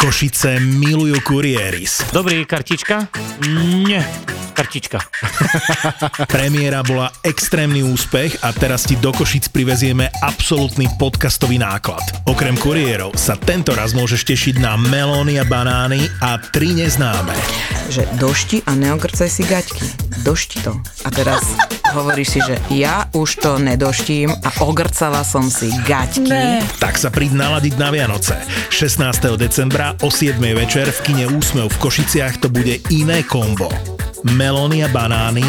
Košice milujú kurieris. Dobrý, kartička? Nie, kartička. Premiéra bola extrémny úspech a teraz ti do Košic privezieme absolútny podcastový náklad. Okrem kuriérov sa tento raz môžeš tešiť na melóny a banány a tri neznáme. Že došti a neogrcaj si gaťky. Došti to. A teraz hovoríš si, že ja už to nedoštím a ogrcala som si gaťky. Ne. Tak sa príď naladiť na Vianoce. 16. decembra o 7. večer v kine Úsmev v Košiciach to bude iné kombo. Melóny a banány,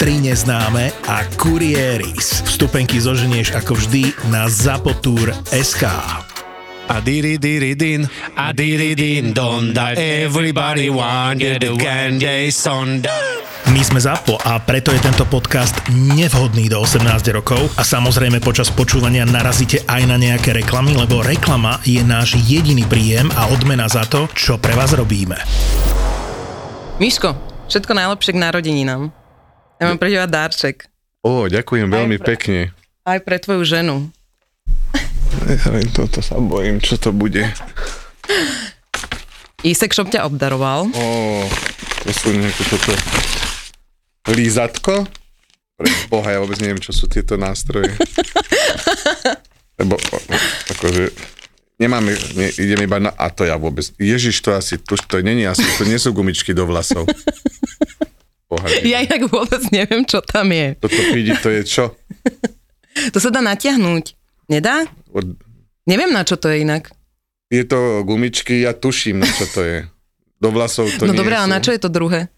tri neznáme a kurieris. Vstupenky zoženieš ako vždy na zapotúr.sk. A diri diri din, a diri din don da. Everybody want the candy sonda. My sme ZAPO a preto je tento podcast nevhodný do 18 rokov a samozrejme počas počúvania narazíte aj na nejaké reklamy, lebo reklama je náš jediný príjem a odmena za to, čo pre vás robíme. Miško, všetko najlepšie k narodeninám. Ja mám pre teba dárček. Ó, ďakujem veľmi pre- pekne. Aj pre tvoju ženu. Toto sa bojím, čo to bude. Isek Shop ťa obdaroval. Ó, to sú nejaké toto lízatko. Pre boha, ja vôbec neviem, čo sú tieto nástroje. Lebo, akože, nemáme, ne, idem iba na, a to ja vôbec, ježiš, to asi, to, to není asi, to nie sú gumičky do vlasov. Boha, Ja inak vôbec neviem, čo tam je. toto pídi, to je čo? To sa dá natiahnuť. Nedá? Od, Neviem, na čo to je inak. tieto gumičky, ja tuším, na čo to je. Do vlasov to no dobré, a na čo je to druhé?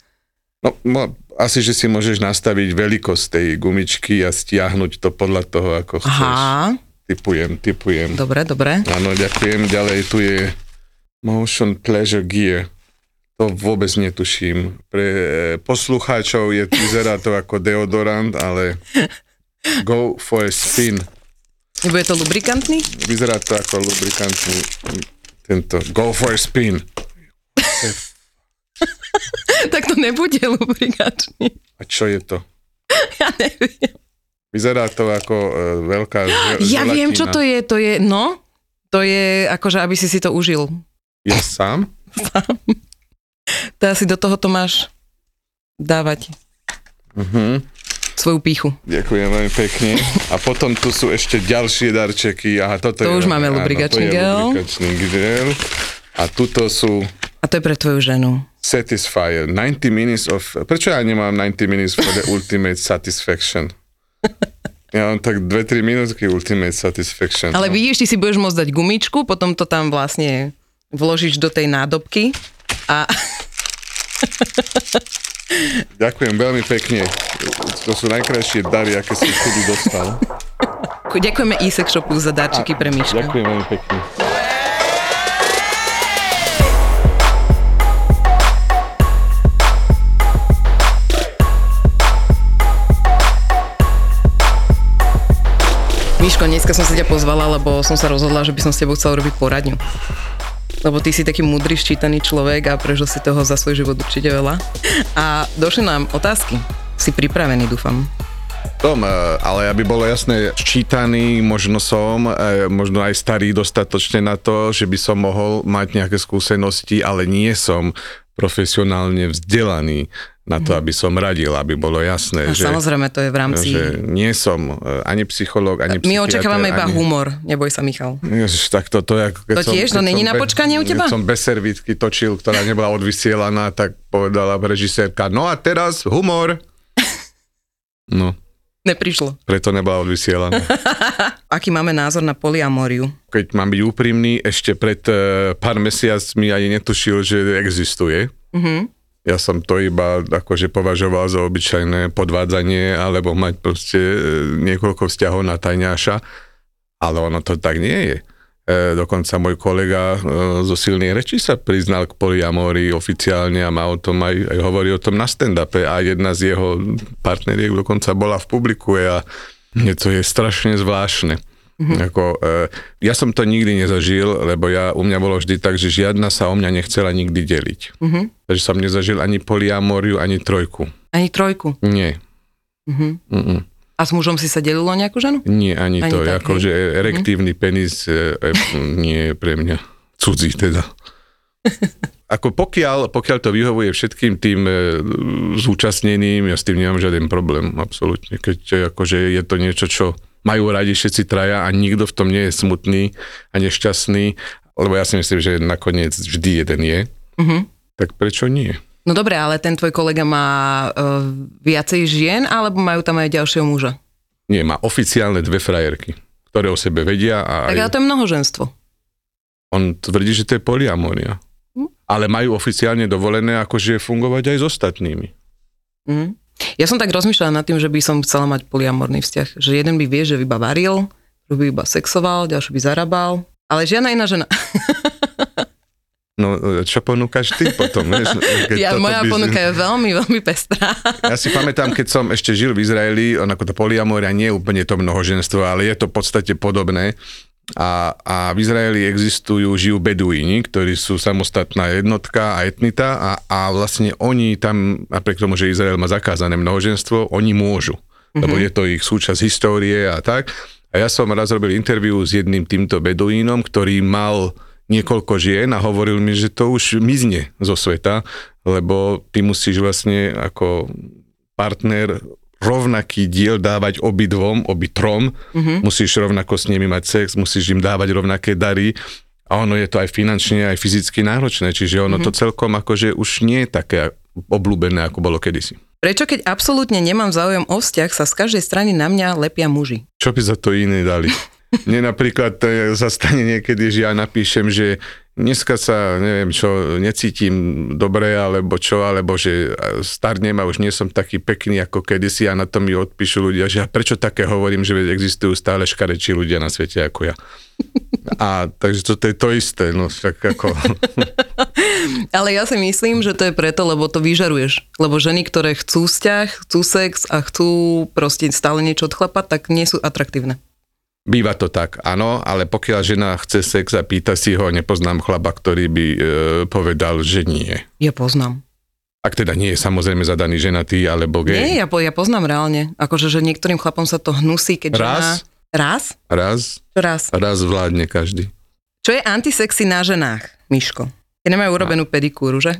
No, mo, asi, že si môžeš nastaviť veľkosť tej gumičky a stiahnuť to podľa toho, ako chceš. Aha, Typujem, typujem. dobre, dobre. Áno, ďakujem. Ďalej tu je Motion Pleasure Gear. To vôbec netuším. Pre e, poslucháčov je, vyzerá to ako deodorant, ale go for a spin. Nebude to lubrikantný? Vyzerá to ako lubrikantný tento. Go for a spin. tak to nebude lubrikačný. A čo je to? Ja neviem. Vyzerá to ako e, veľká že- Ja viem, čo to je. To je, no, to je akože, aby si si to užil. Ja sám? To asi do toho to máš dávať Mhm. Svoju píchu. Ďakujem veľmi pekne. A potom tu sú ešte ďalšie darčeky. Aha, toto To je, už máme áno, lubrikačný gel. lubrikačný gel. A tuto sú A to je pre tvoju ženu. Satisfyer. 90 minutes of... Prečo ja nemám 90 minutes for the ultimate satisfaction? Ja mám tak 2-3 minútky ultimate satisfaction. Ale no. vidíš, ty si budeš môcť dať gumičku, potom to tam vlastne vložíš do tej nádobky a Ďakujem veľmi pekne. To sú najkrajšie dary, aké som kedy dostal. ďakujeme e-sex shopu za darčeky pre Miška. Ďakujem veľmi pekne. Miško, dneska som sa ťa pozvala, lebo som sa rozhodla, že by som s tebou chcel robiť poradňu. Lebo ty si taký múdry, ščítaný človek a prežil si toho za svoj život určite veľa. A došli nám otázky. Si pripravený, dúfam. Tom, e, ale aby bolo jasné, ščítaný možno som, e, možno aj starý dostatočne na to, že by som mohol mať nejaké skúsenosti, ale nie som profesionálne vzdelaný na to, aby som radil, aby bolo jasné, A že, samozrejme, to je v rámci... že nie som e, ani psychológ, ani My očakávame iba ani... humor, neboj sa, Michal. Ježiš, tak to, to je ako keď To som, tiež? To keď není som na počkanie u teba? Keď som bez servítky točil, ktorá nebola odvysielaná, tak povedala režisérka, no a teraz humor. No, Neprišlo. preto nebola odvysielaná. Aký máme názor na poliamóriu? keď mám byť úprimný, ešte pred uh, pár mesiacmi ani netušil, že existuje. Mhm. Ja som to iba akože považoval za obyčajné podvádzanie alebo mať proste e, niekoľko vzťahov na tajňáša, ale ono to tak nie je. E, dokonca môj kolega e, zo silnej reči sa priznal k poliamórii oficiálne a má o tom aj, aj hovorí o tom na stand-upe a jedna z jeho partneriek dokonca bola v publiku a to je strašne zvláštne. Mm-hmm. Ako, e, ja som to nikdy nezažil, lebo ja, u mňa bolo vždy tak, že žiadna sa o mňa nechcela nikdy deliť. Mhm. Takže som nezažil ani poliamóriu, ani trojku. Ani trojku. Nie. Mhm. Mm-mm. A s mužom si sa delilo nejakú ženu? Nie, ani, Ani to. tak, hej. Mhm. erektívny penis e, e, nie je pre mňa cudzí teda. Ako pokiaľ, pokiaľ to vyhovuje všetkým tým e, zúčastneným, ja s tým nemám žiaden problém, absolútne. Keď akože je to niečo, čo majú radi všetci traja a nikto v tom nie je smutný a nešťastný, lebo ja si myslím, že nakoniec vždy jeden je, Mhm. tak prečo nie? No dobre, ale ten tvoj kolega má uh, viacej žien, alebo majú tam aj ďalšieho muža? Nie, má oficiálne dve frajerky, ktoré o sebe vedia a Tak ale aj, to je mnohoženstvo. on tvrdí, že to je poliamoria. Hm. Ale majú oficiálne dovolené akože fungovať aj s ostatnými. Mhm. Ja som tak rozmýšľala nad tým, že by som chcela mať polyamorný vzťah. Že jeden by vie, že iba varil, druhý by iba sexoval, ďalší by zarábal. Ale žiadna iná žena. No, čo ponúkaš ty potom? Vieš, keď Ja, moja by- ponuka je veľmi, veľmi pestrá. Ja si pamätám, keď som ešte žil v Izraeli, on ako to poliamoria nie je úplne to mnohoženstvo, ale je to v podstate podobné. A, a v Izraeli existujú, žijú beduíni, ktorí sú samostatná jednotka a etnita a, a vlastne oni tam, napriek tomu, že Izrael má zakázané mnohoženstvo, oni môžu. Lebo je to ich súčasť histórie a tak. A ja som raz robil interviu s jedným týmto beduínom, ktorý mal niekoľko žien a hovoril mi, že to už mizne zo sveta, lebo ty musíš vlastne ako partner rovnaký diel dávať obidvom, obitrom, mm-hmm. musíš rovnako s nimi mať sex, musíš im dávať rovnaké dary a ono je to aj finančne, aj fyzicky náročné, čiže ono mm-hmm. to celkom akože už nie je také obľúbené, ako bolo kedysi. Prečo keď absolútne nemám záujem o vzťah, sa z každej strany na mňa lepia muži? Čo by za to iné dali? Mne napríklad e, sa stane niekedy, že ja napíšem, že dneska sa, neviem čo, necítim dobre, alebo čo, alebo že starnem a už nie som taký pekný ako kedysi a na to mi odpíšu ľudia, že a prečo také hovorím, že existujú stále škarečí ľudia na svete ako ja. A takže to, to je to isté, no však ako... Ale ja si myslím, že to je preto, lebo to vyžaruješ. Lebo ženy, ktoré chcú vzťah, chcú sex a chcú proste stále niečo odchlapať, tak nie sú atraktívne. Býva to tak, áno, ale pokiaľ žena chce sex a pýta si ho, nepoznám chlapa, ktorý by e, povedal, že nie. Ja poznám. Ak teda nie je samozrejme zadaný ženatý alebo gej. Nie, ja, po, ja poznám reálne. Akože, že niektorým chlapom sa to hnusí, keď žena... Raz? Raz? Raz, raz? raz vládne každý. Čo je antisexy na ženách, Miško? Keď nemajú urobenú pedikúru, že?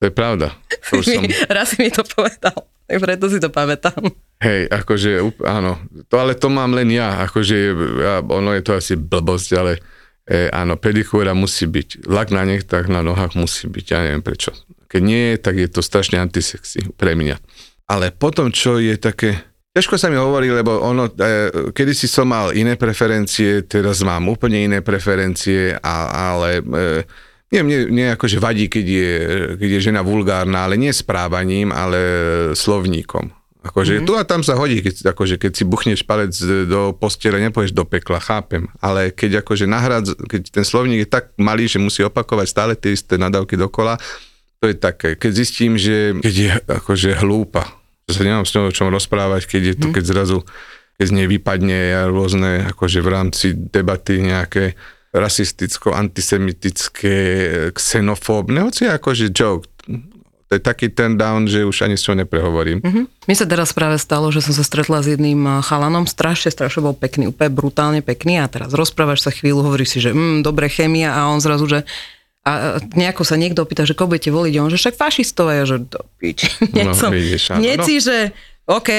To je pravda. To som, Raz si mi to povedal. Tak preto si to pamätám. hej, akože, áno, to, ale to mám len ja, akože, ja, ono je to asi blbosť, ale e, áno, pedikúra musí byť, lak na nechtách, na nohách musí byť, ja neviem prečo. Keď nie, tak je to strašne antisexy pre mňa. Ale potom, čo je také, ťažko sa mi hovorí, lebo ono, e, kedysi som mal iné preferencie, teraz mám úplne iné preferencie, a, ale e, nie, mne, mne akože vadí, keď je, keď je žena vulgárna, ale nie správaním, ale slovníkom. Akože mm-hmm. tu a tam sa hodí, keď, akože, keď si buchneš palec do postele, nepoješ do pekla, chápem. Ale keď akože nahrad, keď ten slovník je tak malý, že musí opakovať stále tie isté nadávky dokola, to je také. Keď zistím, že keď je akože hlúpa, že sa nemám s ňou o čom rozprávať, keď je to, keď zrazu keď z nej vypadne rôzne akože v rámci debaty nejaké rasisticko-antisemitické, xenofóbne, hoci akože joke. To je taký ten down, že už ani s ňou neprehovorím. Mhm. Mi sa teraz práve stalo, že som sa stretla s jedným eh, chalanom, strašne, strašne bol pekný, úplne brutálne pekný a teraz rozprávaš sa chvíľu, hovoríš si, že mm, dobre chémia a on zrazu, že a nejako sa niekto opýta, že koho budete voliť, a on, že však fašistov, a že do piči. No, vidíš, áno, no. že OK,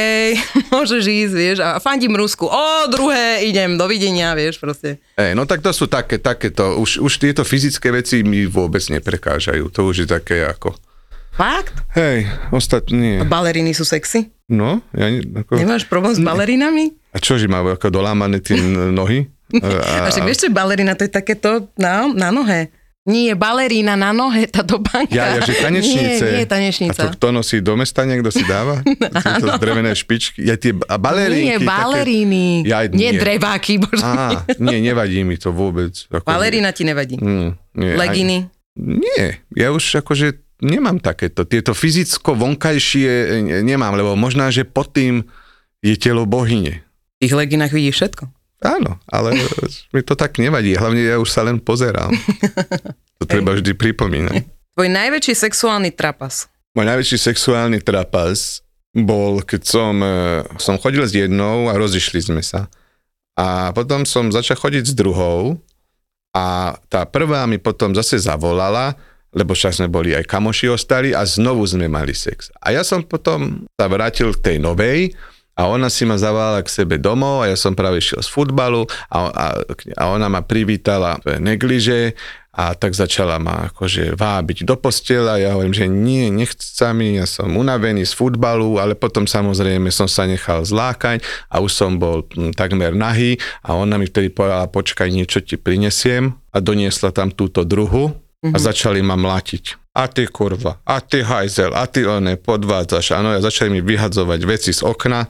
môžeš ísť, vieš, a fandím Rusku, o, druhé, idem, dovidenia, vieš, proste. Ej, no tak to sú také, takéto, už, už tieto fyzické veci mi vôbec neprekážajú. To už je také ako... Fakt? Hej, ostatní. A baleriny sú sexy? No, ja ne, ako... Nemáš problém s balerinami? A čože má ako dolámané tie nohy? A, však vieš, čo balerina, to je takéto na, na nohe. Nie, balerína na nohe, tá dobanka. Ja, ja, že tanečnice. Nie, nie, A tanečnica. to kto nosí do mesta, niekto si dáva? Tieto drevené špičky. Ja tie, a balerinky. nie, baleríny. Ja, nie, nie. dreváky, bože. Á, nie, nevadí mi to vôbec. Ako, Balerína ti nevadí. Mm, nie, Leginy. Aj, nie, ja už akože nemám takéto. Tieto fyzicko-vonkajšie e, nemám, lebo možná, že pod tým je telo bohyne. V tých leginách vidíš všetko. Áno, ale mi to tak nevadí. Hlavne ja už sa len pozerám. To treba vždy pripomínať. Tvoj najväčší sexuálny trapas. Môj najväčší sexuálny trapas bol, keď som, e, som chodil s jednou a rozišli sme sa. A potom som začal chodiť s druhou A tá prvá mi potom zase zavolala, lebo však sme boli aj kamoši ostali a znovu sme mali sex. A ja som potom sa vrátil k tej novej a ona si ma zavolala k sebe domov a ja som práve šiel z futbalu a, a, a ona ma privítala negliže a tak začala ma akože vábiť do postela. Ja hovorím, že nie, nechce sa mi, ja som unavený z futbalu, ale potom samozrejme som sa nechal zlákať a už som bol hm, takmer nahý a ona mi vtedy povedala, počkaj, niečo ti prinesiem a doniesla tam túto druhu a začali ma mlátiť. A ty kurva, a ty hajzel, a ty one, podvádzaš. Áno, ja začali mi vyhadzovať veci z okna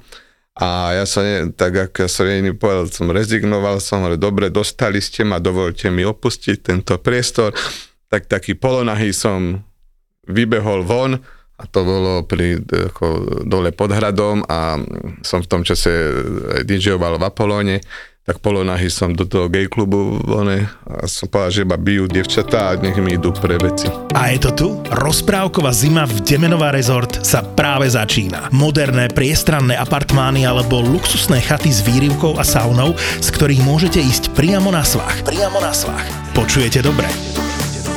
a ja som, ne, tak ako ja som jedný povedal, som rezignoval som, ale dobre, dostali ste ma, dovolte mi opustiť tento priestor. Tak taký polonahý som vybehol von a to bolo pri ako, dole pod hradom a som v tom čase DJoval v Apolóne tak polonahy som do toho gay klubu one, a som povedal, že ma bijú devčatá a nech mi idú pre veci. A je to tu? Rozprávková zima v Demenová rezort sa práve začína. Moderné priestranné apartmány alebo luxusné chaty s výrivkou a saunou, z ktorých môžete ísť priamo na svach. Priamo na svach. Počujete dobre?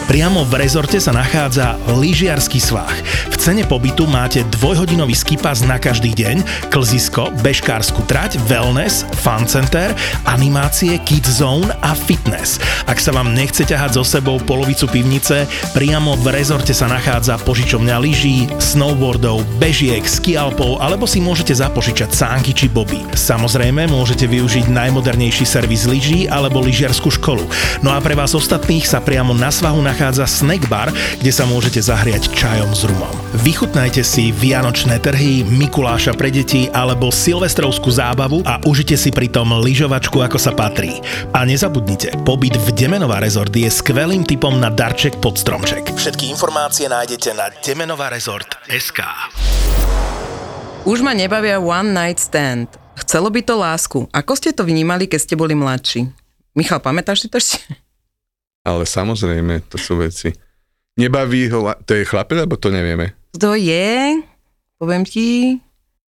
Priamo v rezorte sa nachádza lyžiarsky svah. V cene pobytu máte dvojhodinový skipas na každý deň, klzisko, bežkárskú trať, wellness, fun center, animácie, kids zone a fitness. Ak sa vám nechce ťahať so sebou polovicu pivnice, priamo v rezorte sa nachádza požičovňa lyží, snowboardov, bežiek, skialpov alebo si môžete zapožičať sánky či boby. Samozrejme môžete využiť najmodernejší servis lyží alebo lyžiarskú školu. No a pre vás ostatných sa priamo na svahu nachádza snack bar, kde sa môžete zahriať čajom s rumom. Vychutnajte si vianočné trhy, Mikuláša pre deti alebo silvestrovskú zábavu a užite si pritom lyžovačku ako sa patrí. A nezabudnite, pobyt v Demenová rezort je skvelým typom na darček pod stromček. Všetky informácie nájdete na demenovarezort.sk Už ma nebavia one night stand. Chcelo by to lásku. Ako ste to vnímali, keď ste boli mladší? Michal, pamätáš si to ešte? Ale samozrejme, to sú veci. Nebaví ho, to je chlapec, alebo to nevieme? To je, poviem ti,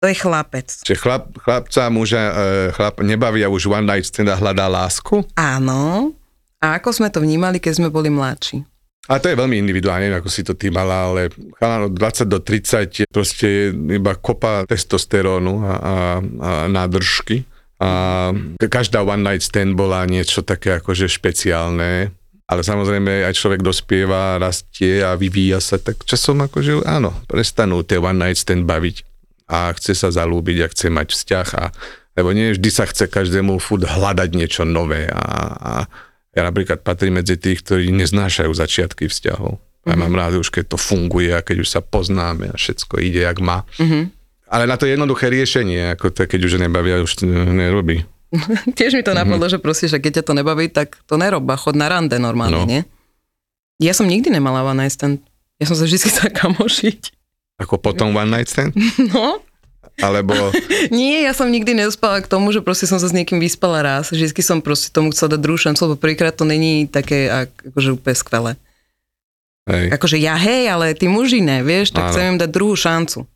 to je chlapec. Čiže chlap, chlapca, muža, e, chlap, nebavia už one night stand a hľadá lásku? Áno. A ako sme to vnímali, keď sme boli mladší? A to je veľmi individuálne, neviem, ako si to ty mala, ale chalán od 20 do 30 je proste iba kopa testosterónu a, a, a nádržky. A každá one night stand bola niečo také akože špeciálne. Ale samozrejme aj človek dospieva, rastie a vyvíja sa, tak časom akože áno, prestanú tie one night stand baviť a chce sa zalúbiť a chce mať vzťah a lebo nie vždy sa chce každému furt hľadať niečo nové a, a ja napríklad patrím medzi tých, ktorí neznášajú začiatky vzťahov. Ja mm-hmm. mám rád už, keď to funguje a keď už sa poznáme a všetko ide, jak má. Mm-hmm. Ale na to je jednoduché riešenie, ako to, keď už nebavia, už to nerobí. Tiež mi to napadlo, mm-hmm. že proste, že keď ťa to nebaví, tak to nerob a chod na rande normálne, no. nie? Ja som nikdy nemala one night stand. Ja som sa vždy chcela kamošiť. Ako potom one night stand? No. Alebo... Nie, ja som nikdy nedospala k tomu, že proste som sa s niekým vyspala raz. Vždy som proste tomu chcela dať druhú šancu, lebo prvýkrát to není také akože úplne skvelé. Hej. Akože ja hej, ale ty muži ne, vieš, tak Áno. chcem im dať druhú šancu.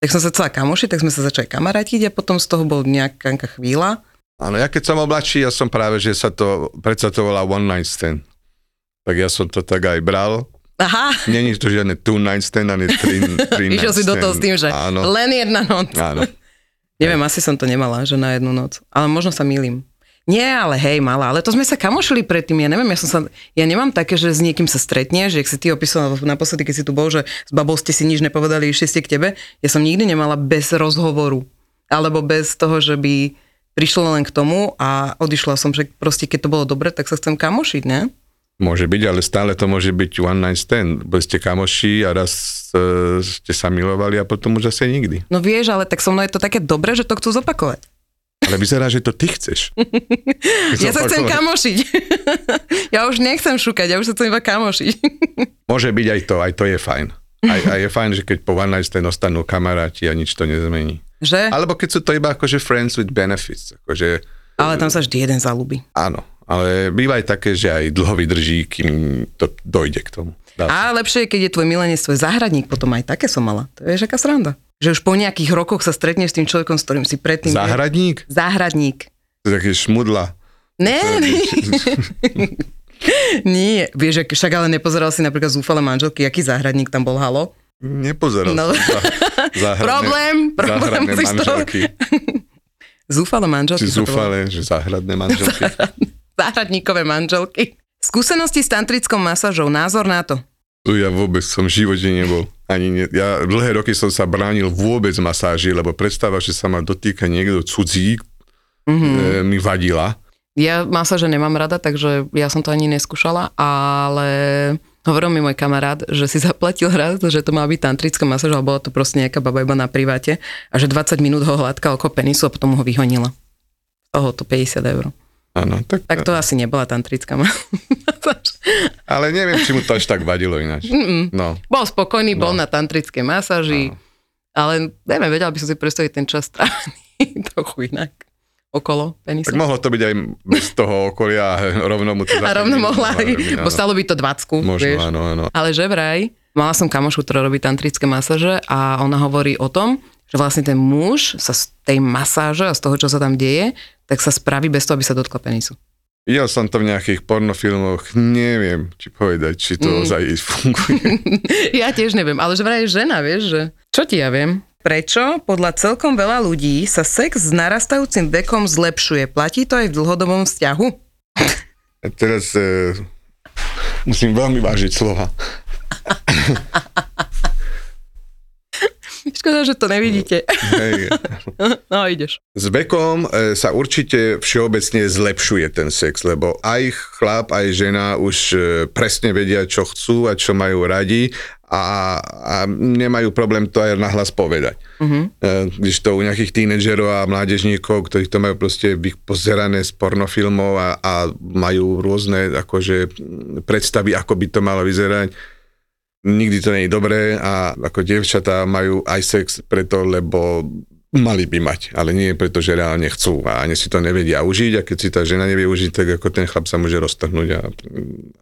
Tak som sa chcela kamošiť, tak sme sa začali kamarátiť a potom z toho bol nejaká chvíľa. Áno, ja keď som bol mladší, ja som práve, že sa to, predsa to volá one night stand. Tak ja som to tak aj bral, Aha. Není to žiadne two night stand, ani three, three night Išiel si do toho s tým, že Áno. len jedna noc. Áno. Neviem, asi som to nemala, že na jednu noc. Ale možno sa milím. Nie, ale hej, mala. Ale to sme sa kamošili predtým. Ja neviem, ja som sa, ja nemám také, že s niekým sa stretne, že ak si ty opísal naposledy, keď si tu bol, že s babou ste si nič nepovedali, išli ste k tebe. Ja som nikdy nemala bez rozhovoru. Alebo bez toho, že by prišlo len k tomu a odišla som, že proste keď to bolo dobre, tak sa chcem kamošiť, ne? Môže byť, ale stále to môže byť one night stand. Boli ste kamoši a raz e, ste sa milovali a potom už zase nikdy. No vieš, ale tak so mnou je to také dobré, že to chcú zopakovať. Ale vyzerá, že to ty chceš. ja sa chcem kamošiť. ja už nechcem šukať, ja už sa chcem iba kamošiť. Môže byť aj to, aj to je fajn. Aj, aj je fajn, že keď po one night stand ostanú kamaráti a nič to nezmení. Že? Alebo keď sú to iba akože friends with benefits. Akože, ale tam sa vždy jeden zalúbi. Áno, ale býva aj také, že aj dlho vydrží, kým to dojde k tomu. Dá a lepšie je, keď je tvoj milenec tvoj záhradník, potom aj také som mala. To je aká sranda. Že už po nejakých rokoch sa stretneš s tým človekom, s ktorým si predtým... Záhradník? Záhradník. To je také šmudla. Ne. Nie, vieš, ak- však ale nepozeral si napríklad zúfale manželky, aký záhradník tam bol, halo? Nepozeral No. som záhradné, Problém, problém záhradné manželky. Zúfale manželky. Volá. zúfale, že záhradné manželky. Záhradníkové manželky. Skúsenosti s tantrickou masážou, názor na to. Ja vôbec som v živote nebol. Ani ne, ja dlhé roky som sa bránil vôbec masáži, lebo predstava, že sa ma dotýka niekto cudzí, mm-hmm. e, mi vadila. Ja masáže nemám rada, takže ja som to ani neskúšala, ale hovoril mi môj kamarát, že si zaplatil raz, že to má byť tantrická masáž, ale bola to proste nejaká baba iba na priváte a že 20 minút ho hladkal ako penisu a potom ho vyhonila. Toho to 50 eur. Áno, tak, Tak to asi nebola tantrická masáž. ale neviem, či mu to až tak vadilo ináč. No, Bol spokojný, bol No. na tantrickej masáži, ale neviem, vedela by som si predstaviť ten čas strávený trochu inak okolo penisu. tak mohlo to byť aj bez toho okolia rovno mu to A rovno mohla, Áno. bo stalo by to 20, Možno, vieš. áno, áno. Ale že vraj, mala som kamošu, ktorá robí tantrické masáže a ona hovorí o tom, že vlastne ten muž sa z tej masáže a z toho, čo sa tam deje, tak sa spraví bez toho, aby sa dotkla penisu. Videl som to v nejakých pornofilmoch, neviem, či povedať, či to Mm. ozaj funguje. ja tiež neviem, ale že vraj je žena, vieš, že čo ti ja viem? Prečo podľa celkom veľa ľudí sa sex s narastajúcim vekom zlepšuje? Platí to aj v dlhodobom vzťahu? A teraz e, musím veľmi vážiť slova. Škoda, že to nevidíte. Hej. No, ideš. S vekom e, sa určite všeobecne zlepšuje ten sex, lebo aj chlap, aj žena už e, presne vedia, čo chcú a čo majú radi a, a nemajú problém to aj nahlas povedať. E, Když to u nejakých tínedžerov a mládežníkov, ktorí to majú proste pozerané z pornofilmov a, a majú rôzne akože predstavy, ako by to malo vyzerať, nikdy to nie je dobré a ako dievčatá majú aj sex preto, lebo mali by mať, ale nie preto, že reálne chcú a ani si to nevedia užiť a keď si tá žena nevie užiť, tak ako ten chlap sa môže roztrhnúť. A,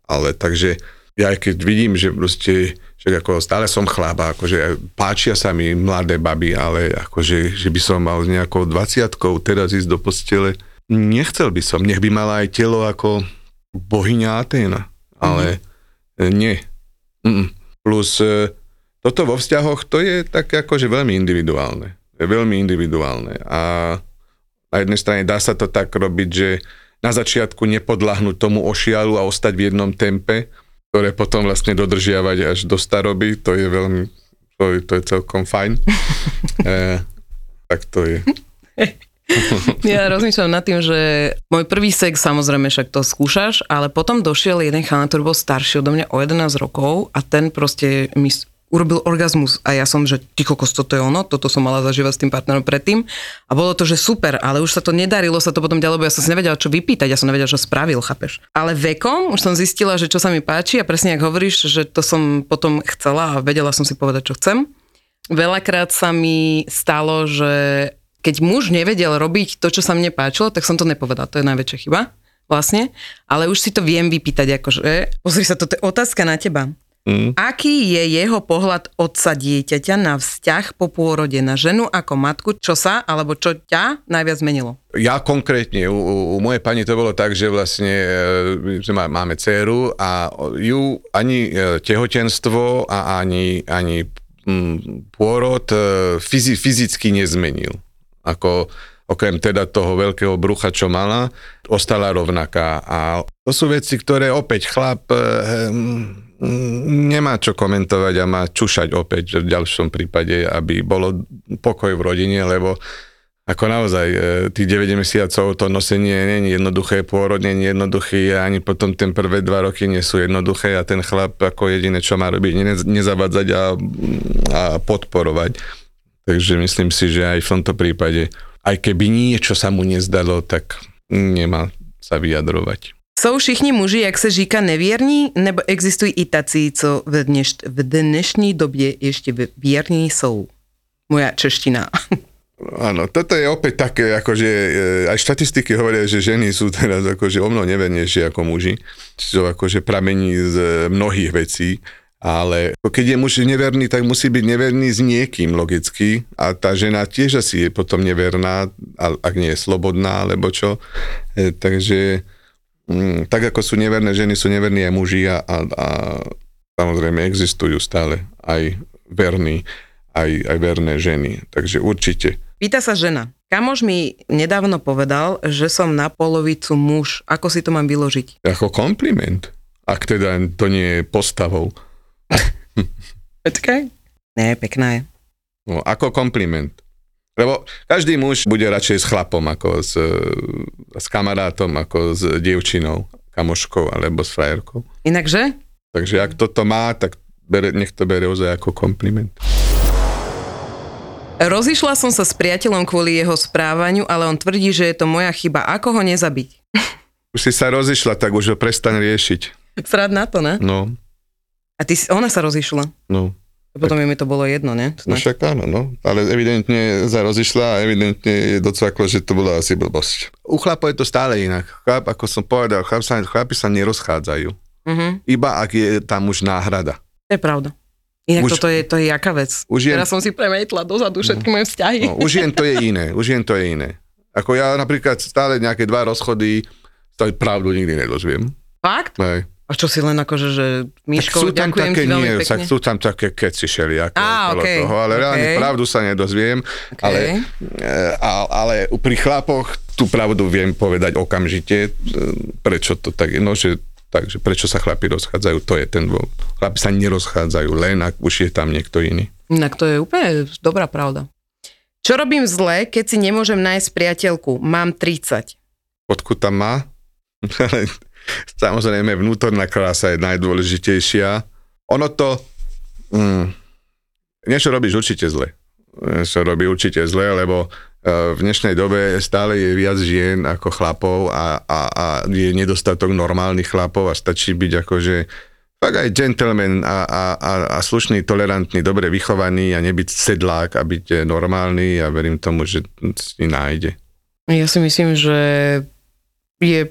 ale takže ja aj keď vidím, že proste, že ako stále som chlap a akože páčia sa mi mladé baby, ale akože, že by som mal nejakou 20 teraz ísť do postele, nechcel by som, nech by mala aj telo ako bohyňa Aténa, ale mm-hmm. nie. Mm-mm. Plus e, toto vo vzťahoch, to je tak akože veľmi individuálne. Je veľmi individuálne. A na jednej strane dá sa to tak robiť, že na začiatku nepodľahnúť tomu ošialu a ostať v jednom tempe, ktoré potom vlastne dodržiavať až do staroby, to je veľmi, to je, to je celkom fajn. e, tak to je. Ja rozmýšľam nad tým, že môj prvý sex, samozrejme však to skúšaš, ale potom došiel jeden chalan, ktorý bol starší odo mňa o 11 rokov a ten proste mi urobil orgazmus a ja som, že ty kokos, toto je ono, toto som mala zažívať s tým partnerom predtým a bolo to, že super, ale už sa to nedarilo sa to potom ďalej, lebo ja som si nevedela, čo vypýtať, ja som nevedela, čo spravil, chápeš. Ale vekom už som zistila, že čo sa mi páči a presne ako hovoríš, že to som potom chcela a vedela som si povedať, čo chcem. Veľakrát sa mi stalo, že keď muž nevedel robiť to, čo sa mne páčilo, tak som to nepovedala. To je najväčšia chyba vlastne. Ale už si to viem vypýtať, akože, pozri sa, toto je otázka na teba. Mm. Aký je jeho pohľad otca dieťaťa na vzťah po pôrode na ženu ako matku? Čo sa, alebo čo ťa najviac zmenilo? Ja konkrétne, u, u, mojej pani to bolo tak, že vlastne e, má- máme dceru a ju ani e, tehotenstvo a ani, ani mm, pôrod e, fyzi, fyzicky nezmenil. Ako okrem teda toho veľkého brucha, čo mala, ostala rovnaká. A to sú veci, ktoré opäť chlap e, mm, nemá čo komentovať a má čušať opäť v ďalšom prípade, aby bolo pokoj v rodine, lebo ako naozaj, e, tých 9 mesiacov to nosenie nie je jednoduché, pôrod nie je jednoduchý a ani potom ten prvé dva roky nie sú jednoduché a ten chlap ako jediné, čo má robiť, ne- nezavadzať a, a podporovať. Takže myslím si, že aj v tomto prípade, aj keby niečo sa mu nezdalo, tak nemá sa vyjadrovať. Jsou všichni muži, jak se říká, nevěrní, nebo existují i tací, co v, dneš, v dnešní době ještě věrní jsou? Moja čeština. Áno, toto je opäť také, akože e, aj štatistiky hovoria, že ženy sú teraz akože o mnoho nevernejšie ako muži, čo akože pramení z mnohých vecí Ale keď je muž neverný, tak musí byť neverný s niekým logicky a tá žena tiež asi je potom neverná, ak nie je slobodná, alebo čo. E, takže mm, tak ako sú neverné ženy, sú neverní aj muži a, a, a samozrejme existujú stále aj verní, aj, aj verné ženy. Takže určite. Pýta sa žena. Kamož mi nedávno povedal, že som na polovicu muž. Ako si to mám vyložiť? Ako kompliment. Ak teda to nie je postavou. Počkaj. Ne, pekná je. No, ako kompliment. Lebo každý muž bude radšej s chlapom, ako s, s kamarátom, ako s dievčinou, kamoškou alebo s frajerkou. Inakže? Takže ak toto má, tak bere, nech to bere ozaj ako kompliment. Rozišla som sa s priateľom kvôli jeho správaniu, ale on tvrdí, že je to moja chyba. Ako ho nezabiť? Už si sa rozišla, tak už ho prestaň riešiť. Srad na to, ne? No. A ty, ona sa rozišla. No. Potom tak. mi to bolo jedno, ne? No však áno, no. Ale evidentne sa rozišla a evidentne je docvaklo, že to bola asi blbosť. U chlapov je to stále inak. Chlap, ako som povedal, chlap sa, chlapi sa nerozchádzajú. Uh-huh. Iba ak je tam už náhrada. To je pravda. Inak už, toto je, to je jaká vec. Už jen, Teraz som si premietla dozadu všetky no, moje vzťahy. No, už jen to je iné, už jen to je iné. Ako ja napríklad stále nejaké dva rozchody, stále pravdu nikdy nedozviem. Fakt? Nej. A čo si len akože, že Miško, sú tam ďakujem také, ti veľmi nie, pekne. sú tam také keci všelijaké Á, okay, toho, ale okay. reálne pravdu sa nedozviem, okay. ale, ale, ale pri chlapoch tú pravdu viem povedať okamžite, e, prečo to tak je, no že takže prečo sa chlapi rozchádzajú, to je ten dôvod. Chlapi sa nerozchádzajú, len ak už je tam niekto iný. Inak to je úplne dobrá pravda. Čo robím zle, keď si nemôžem nájsť priateľku? Mám 30. Odkud tam má? Samozrejme, vnútorná krása je najdôležitejšia. Ono to... Mm, niečo robíš určite zle. Niečo robí určite zle, lebo e, v dnešnej dobe stále je viac žien ako chlapov a, a, a je nedostatok normálnych chlapov a stačí byť akože tak aj gentleman a, a, a, a slušný, tolerantný, dobre vychovaný a nebyť sedlák a byť normálny a verím tomu, že si nájde. Ja si myslím, že je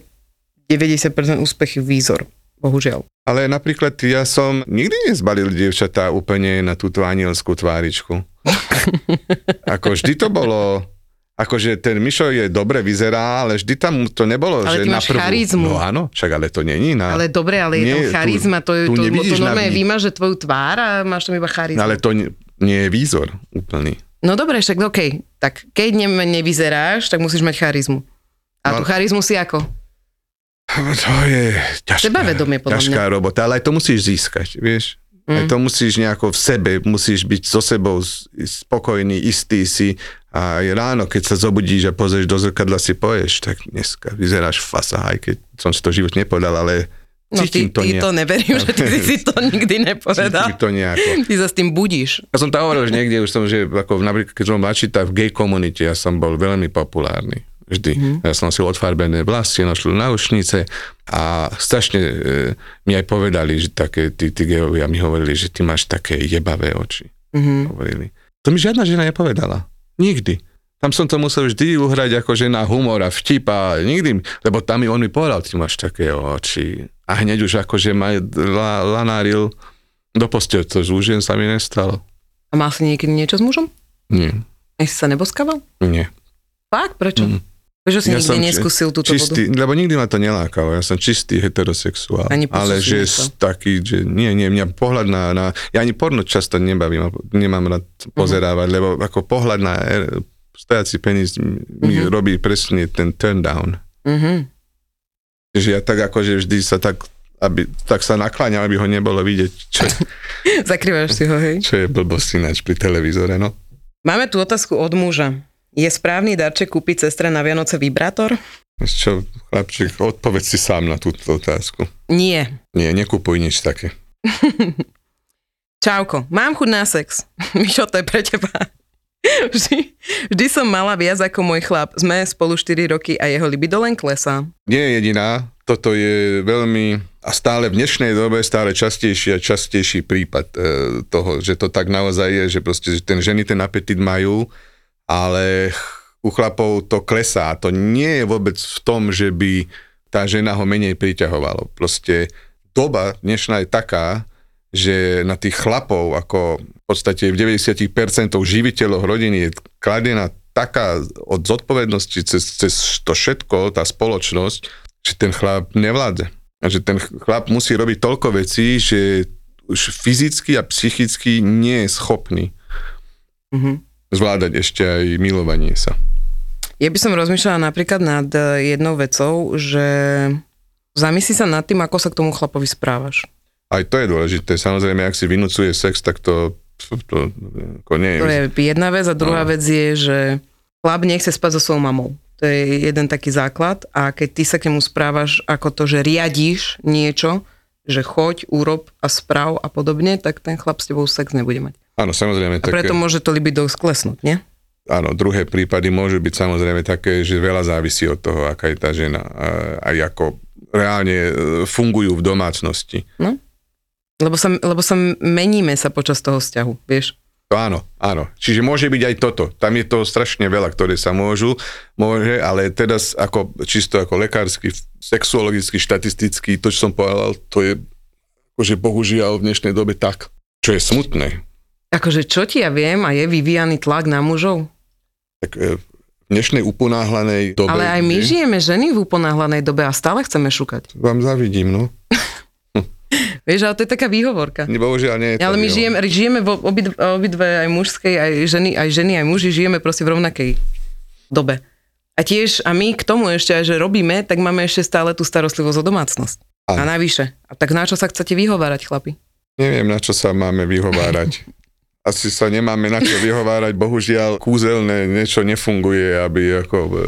90% úspechy výzor, bohužiaľ. Ale napríklad ja som nikdy nezbalil dievčatá úplne na túto anielskú tváričku. Ako vždy to bolo akože ten Mišo je dobre vyzerá, ale vždy tam to nebolo, ale že na prvú... charizmu. No áno, však ale to není na... Ale dobre, ale je tam charizma, tu, to, je, tu to, to normálne vymaže tvoju tvár a máš tam iba charizmu. Ale to nie, nie je výzor úplný. No dobre, však OK, tak keď ne, nevyzeráš, tak musíš mať charizmu. A no, tú charizmu si ako? To je ťažká, Sebavedomie, podľa ťažká mňa. robota, ale aj to musíš získať, vieš. Mm. Aj to musíš nejako v sebe, musíš byť so sebou spokojný, istý si a aj ráno, keď sa zobudíš a pozrieš do zrkadla si povieš, tak dneska vyzeráš fasa, aj keď som si to život nepovedal, ale No ty, to ty to neverím, že ty si to nikdy nepovedal. Cítim to nejako. Ty sa s tým budíš. Ja som to hovoril, že niekde už som, že ako napríklad, keď som mladší, tak v gay komunite ja som bol veľmi populárny vždy. Mm. Ja som si odfarbené vlasy, nošli náušnice a strašne e, mi aj povedali, že také, tí, tí geovia mi hovorili, že ty máš také jebavé oči. Mm-hmm. Hovorili. To mi žiadna žena nepovedala. Nikdy. Tam som to musel vždy uhrať ako žena humor a vtip a nikdy, lebo tam mi on mi povedal, ty máš také oči. A hneď už akože ma la, lanáril do postel, to už sa mi nestalo. A mal si niekedy niečo s mužom? Nie. Aj si sa neboskával? Nie. Fakt? Prečo? Mm. Prečo si ja nikdy neskúsil túto čistý, vodu? Lebo nikdy ma to nelákalo, ja som čistý heterosexuál. Ale že to. taký, že nie, nie, mňa pohľad na, na ja ani porno často nebavím, nemám rád pozerávať, uh-huh. lebo ako pohľad na er, stojací penis mi uh-huh. robí presne ten turn down. Uh-huh. Že ja tak akože vždy sa tak aby, tak sa nakláňam, aby ho nebolo vidieť. Čo, Zakrývaš si ho, hej? Čo je blbosť ináč pri televízore, no. Máme tu otázku od muža. Je správny darček kúpiť sestre na Vianoce vibrátor? Čo, chlapček, odpoveď si sám na túto otázku. Nie. Nie, nekupuj nič také. Čauko, mám chuť na sex. Mišo, to je pre teba. Vždy, vždy som mala viac ako môj chlap. Sme spolu 4 roky a jeho libido len klesá. Nie je jediná. Toto je veľmi a stále v dnešnej dobe stále častejší a častejší prípad e, toho, že to tak naozaj je, že proste že ten ženy ten apetit majú ale u chlapov to klesá. To nie je vôbec v tom, že by tá žena ho menej priťahovalo. Proste doba dnešná je taká, že na tých chlapov, ako v podstate v 90% živiteľov rodiny je kladená taká od zodpovednosti cez, cez to všetko, tá spoločnosť, že ten chlap nevládze. A že ten chlap musí robiť toľko vecí, že už fyzicky a psychicky nie je schopný Mhm. Zvládať ešte aj milovanie sa. Ja by som rozmýšľala napríklad nad eh, jednou vecou, že zamysli sa nad tým, ako sa k tomu chlapovi správaš. Aj to je dôležité. Samozrejme, ak si vynúcuje sex, tak to, to, to ako nie To je jedna vec a druhá No. vec je, že chlap nechce spať so svojou mamou. To je jeden taký základ a keď ty sa k nemu správaš ako to, že riadíš niečo, že choď, urob a správ a podobne, tak ten chlap s tebou sex nebude mať. Áno, samozrejme. A preto môže to libido sklesnúť, nie? Áno, druhé prípady môžu byť samozrejme také, že veľa závisí od toho, aká je tá žena. Aj ako reálne e, fungujú v domácnosti. No? Lebo sa, lebo sa meníme sa počas toho vzťahu, vieš? To áno, áno. Čiže môže byť aj toto. Tam je to strašne veľa, ktoré sa môžu, môže, ale teraz ako, čisto ako lekársky, sexuologicky, štatisticky, to, čo som povedal, to je akože bohužiaľ v dnešnej dobe tak. Čo je smutné. Akože čo ti ja viem a je vyvíjaný tlak na mužov? Tak e, v dnešnej uponáhlanej dobe... Ale aj my kde- žijeme ženy v uponáhlanej dobe a stále chceme šukať. Vám zavidím, no. Vieš, ale to je taká výhovorka. Bohužiaľ nie je to Ale my výhovorka. žijeme, žijeme v obidve, obidve aj mužskej, aj ženy, aj ženy, aj muži, žijeme proste v rovnakej dobe. A tiež, a my k tomu ešte aj, že robíme, tak máme ešte stále tú starostlivosť o domácnosť. A Áno. navyše. A tak na čo sa chcete vyhovárať, chlapi? Neviem, na čo sa máme vyhovárať. Asi sa nemáme na čo vyhovárať, bohužiaľ kúzelné niečo nefunguje, aby ako...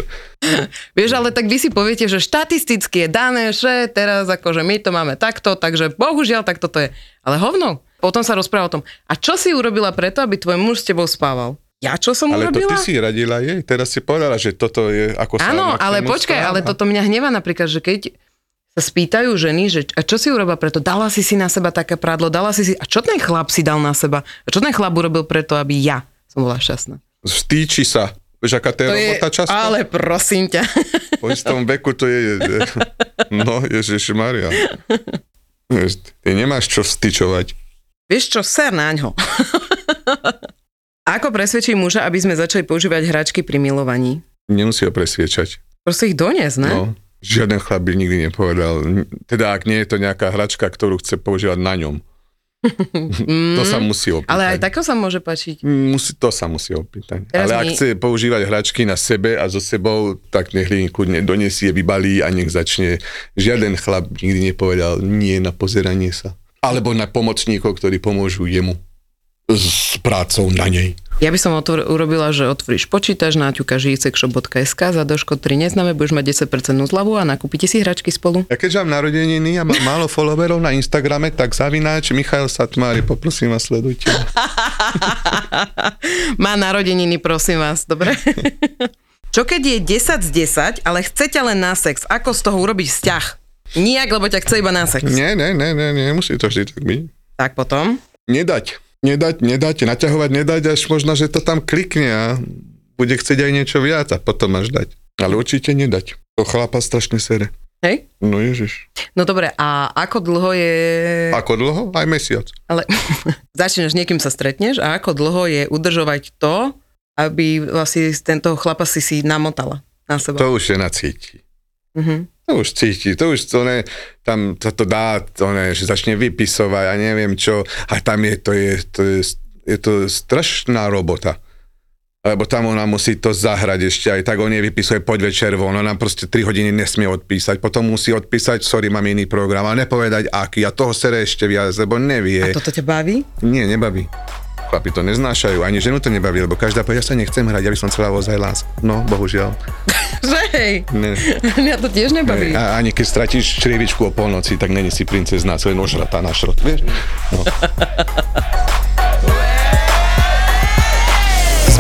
Vieš, ale tak vy si poviete, že štatisticky je dané, že teraz akože my to máme takto, takže bohužiaľ takto to je. Ale hovno. Potom sa rozpráva o tom, a čo si urobila preto, aby tvoj muž s tebou spával? Ja čo som Ale to urobila? ty si radila jej, teraz si povedala, že toto je ako sa Áno, ale počkaj, správa. ale toto mňa hneva napríklad, že keď sa spýtajú ženy, že a čo si urobila preto? Dala si si na seba také prádlo, dala si si... A čo ten chlap si dal na seba? A čo ten chlap urobil preto, aby ja som bola šťastná? Stýči sa. Vieš, aká to je robota často? ale prosím ťa. Po istom veku to je... No, Ježiš Maria. Ty nemáš čo vstyčovať. Vieš čo, ser na ňo. Ako presvedčí muža, aby sme začali používať hračky pri milovaní? Nemusí ho presviečať. Proste ich donies, ne? No. Žiaden chlap by nikdy nepovedal. Teda ak nie je to nejaká hračka, ktorú chce používať na ňom. to sa musí opýtať. Ale aj takto sa môže páčiť. Musí, to sa musí opýtať. Teraz Ale ak mi- chce používať hračky na sebe a so sebou, tak nech ich kľudne donesie, vybalí a nech začne. Žiaden chlap nikdy nepovedal nie na pozeranie sa. Alebo na pomocníkov, ktorí pomôžu jemu s prácou na nej. Ja by som otvor, urobila, že otvoríš počítač, naťukáš jicekshop.sk, za doško 3 neznáme, budeš mať 10% zľavu a nakúpite si hračky spolu. Ja keďže mám narodeniny a mám málo followerov na Instagrame, tak zavináč Michal Satmári, poprosím vás, sledujte. Má narodeniny, prosím vás, dobre? Čo keď je 10 z 10, ale chcete len na sex? Ako z toho urobiť vzťah? Nijak, lebo ťa chce iba na sex. Nie, nie, nie, nie, nie, musí to vždy tak byť. Tak potom? Nedať. Nedať, nedať, naťahovať, nedať, až možno, že to tam klikne a bude chcieť aj niečo viac a potom až dať. Ale určite nedať. To chlapa strašne sere. Hej? No ježiš. No dobre, a ako dlho je... Ako dlho? Aj mesiac. Ale začneš, niekým sa stretneš a ako dlho je udržovať to, aby vlastne tento chlapa si si namotala na seba. To už žena cíti. Mhm. To už cíti, to už to ne, tam sa to dá, to ne, že začne vypisovať a neviem čo, a tam je to, je, to je, je to strašná robota. Lebo tam ona musí to zahrať ešte, aj tak on jej vypisuje poď večer von, ona proste 3 hodiny nesmie odpísať, potom musí odpísať, sorry, mám iný program, a nepovedať aký, a toho sere ešte viac, lebo nevie. A toto ťa baví? Nie, nebaví. Chlapi to neznášajú, ani ženu to nebaví, lebo každá povie, ja sa nechcem hrať, ja by som chcela ozaj lásku. No, bohužiaľ. Že hej, Ne. mňa to tiež nebaví. A ani keď stratíš črievičku o polnoci, tak není si princezná, co je nožratá na šrot, vieš? No.